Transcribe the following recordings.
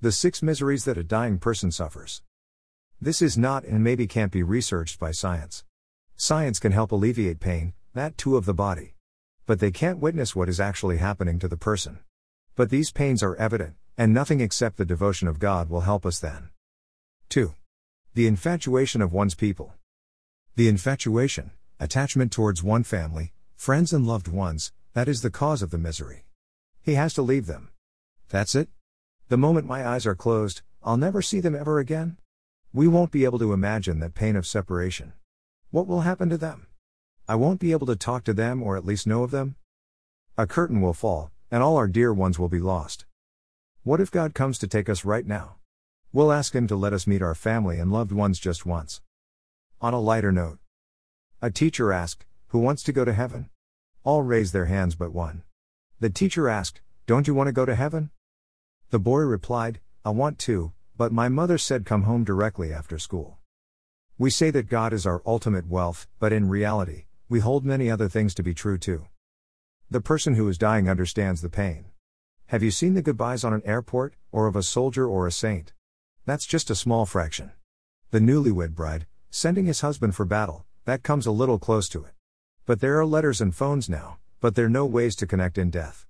The six miseries that a dying person suffers. This is not and maybe can't be researched by science. Science can help alleviate pain, that too of the body. But they can't witness what is actually happening to the person. But these pains are evident, and nothing except the devotion of God will help us then. 2. The infatuation of one's people. The infatuation, attachment towards one family, friends, and loved ones, that is the cause of the misery. He has to leave them. That's it? The moment my eyes are closed, I'll never see them ever again? We won't be able to imagine that pain of separation. What will happen to them? I won't be able to talk to them or at least know of them? A curtain will fall, and all our dear ones will be lost. What if God comes to take us right now? We'll ask Him to let us meet our family and loved ones just once. On a lighter note, a teacher asked, Who wants to go to heaven? All raised their hands but one. The teacher asked, Don't you want to go to heaven? The boy replied, I want to, but my mother said come home directly after school. We say that God is our ultimate wealth, but in reality, we hold many other things to be true too. The person who is dying understands the pain. Have you seen the goodbyes on an airport, or of a soldier or a saint? That's just a small fraction. The newlywed bride, sending his husband for battle, that comes a little close to it. But there are letters and phones now, but there are no ways to connect in death.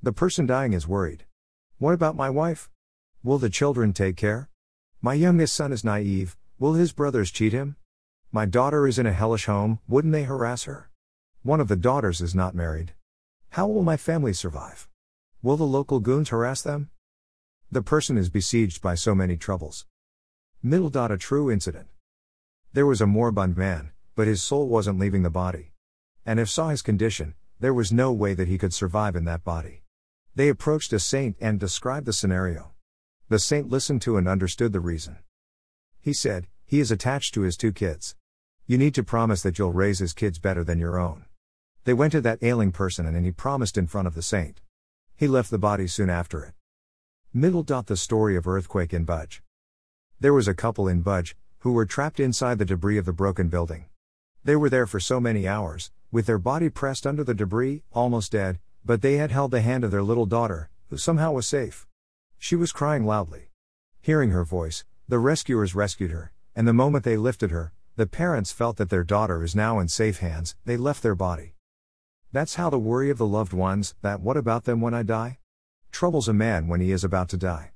The person dying is worried. What about my wife? Will the children take care? My youngest son is naive, will his brothers cheat him? My daughter is in a hellish home, wouldn't they harass her? One of the daughters is not married. How will my family survive? Will the local goons harass them? The person is besieged by so many troubles. Middle a true incident. There was a moribund man, but his soul wasn't leaving the body. And if saw his condition, there was no way that he could survive in that body. They approached a saint and described the scenario. The saint listened to and understood the reason. He said, He is attached to his two kids. You need to promise that you'll raise his kids better than your own. They went to that ailing person and he promised in front of the saint. He left the body soon after it. Middle dot the story of earthquake in Bhuj. There was a couple in Bhuj who were trapped inside the debris of the broken building. They were there for so many hours, with their body pressed under the debris, almost dead, but they had held the hand of their little daughter, who somehow was safe. She was crying loudly. Hearing her voice, the rescuers rescued her, and the moment they lifted her, the parents felt that their daughter is now in safe hands, they left their body. That's how the worry of the loved ones, that what about them when I die? Troubles a man when he is about to die.